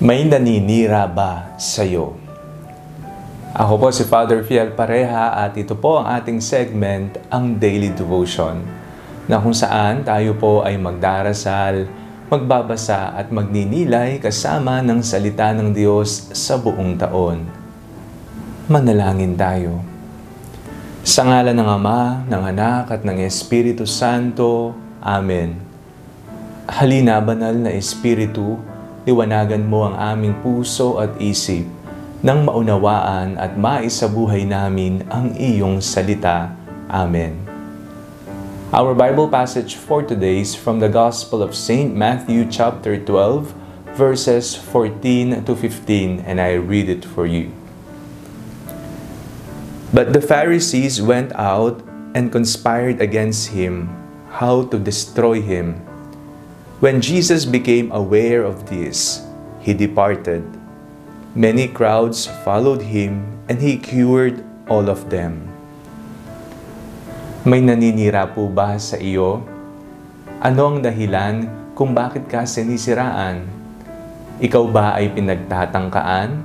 May naninira ba sa'yo? Ako po si Father Fiel Pareha at ito po ang ating segment, ang Daily Devotion, na kung saan tayo po ay magdarasal, magbabasa at magninilay kasama ng salita ng Diyos sa buong taon. Manalangin tayo. Sa ngalan ng Ama, ng Anak at ng Espiritu Santo. Amen. Halina, banal na Espiritu, liwanagan mo ang aming puso at isip nang maunawaan at maisabuhay namin ang iyong salita. Amen. Our Bible passage for today is from the Gospel of St. Matthew chapter 12, verses 14 to 15, and I read it for you. But the Pharisees went out and conspired against him how to destroy him. When Jesus became aware of this, he departed. Many crowds followed him, and he cured all of them. May naninira po ba sa iyo? Ano ang dahilan kung bakit ka sinisiraan? Ikaw ba ay pinagtatangkaan?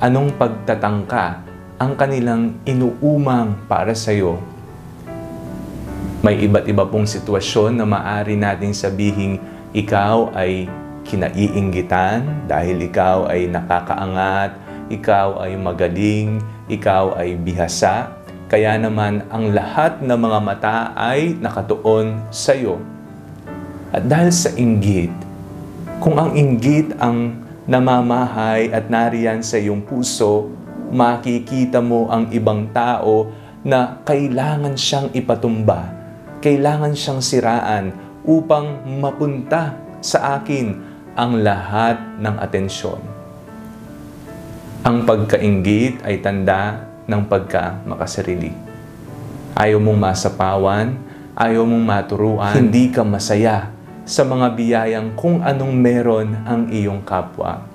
Anong pagtatangka ang kanilang inuumang para sa iyo? May iba't iba pong sitwasyon na maari nating sabihing ikaw ay kinaiinggitan dahil ikaw ay nakakaangat, ikaw ay magaling, ikaw ay bihasa. Kaya naman ang lahat ng mga mata ay nakatuon sa iyo. At dahil sa inggit, kung ang inggit ang namamahay at nariyan sa iyong puso, makikita mo ang ibang tao na kailangan siyang ipatumba kailangan siyang siraan upang mapunta sa akin ang lahat ng atensyon. Ang pagkaingit ay tanda ng pagka makasarili. Ayaw mong masapawan, ayaw mong maturuan, hindi ka masaya sa mga biyayang kung anong meron ang iyong kapwa.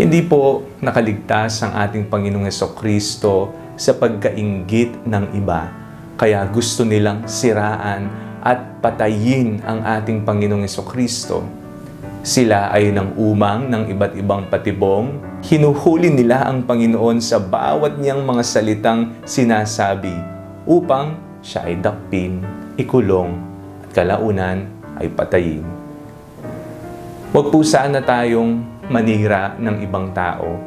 Hindi po nakaligtas ang ating Panginoong Kristo sa pagkaingit ng iba kaya gusto nilang siraan at patayin ang ating Panginoong Kristo. Sila ay nang umang ng iba't ibang patibong. Hinuhuli nila ang Panginoon sa bawat niyang mga salitang sinasabi upang siya ay dakpin, ikulong, at kalaunan ay patayin. Huwag po sana tayong manira ng ibang tao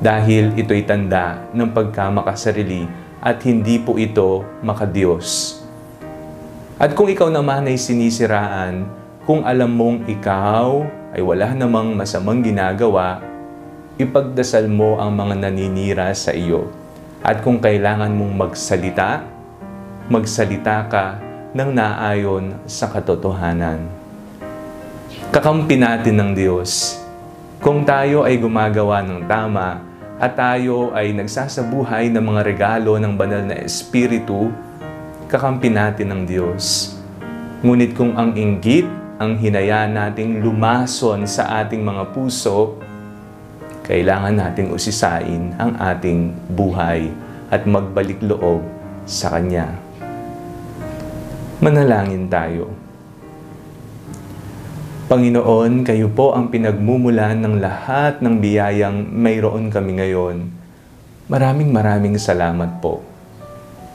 dahil ito'y tanda ng pagkamakasarili at hindi po ito makadiyos. At kung ikaw naman ay sinisiraan, kung alam mong ikaw ay wala namang masamang ginagawa, ipagdasal mo ang mga naninira sa iyo. At kung kailangan mong magsalita, magsalita ka ng naayon sa katotohanan. Kakampi natin ng Diyos. Kung tayo ay gumagawa ng tama, at tayo ay nagsasabuhay ng mga regalo ng banal na Espiritu, kakampi natin ng Diyos. Ngunit kung ang inggit ang hinaya nating lumason sa ating mga puso, kailangan nating usisain ang ating buhay at magbalik loob sa Kanya. Manalangin tayo. Panginoon, kayo po ang pinagmumulan ng lahat ng biyayang mayroon kami ngayon. Maraming maraming salamat po.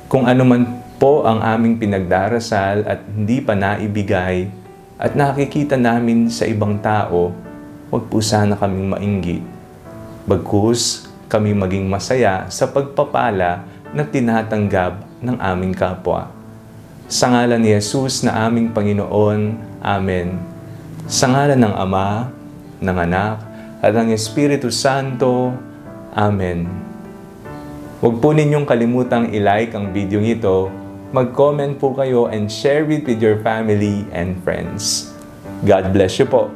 Kung ano man po ang aming pinagdarasal at hindi pa naibigay at nakikita namin sa ibang tao, huwag po sana kaming mainggit. Bagkus, kami maging masaya sa pagpapala na tinatanggap ng aming kapwa. Sa ngalan ni Jesus na aming Panginoon, Amen. Sa ngalan ng Ama, ng Anak, at ng Espiritu Santo. Amen. Huwag po ninyong kalimutang i-like ang video ito, mag-comment po kayo and share it with your family and friends. God bless you po.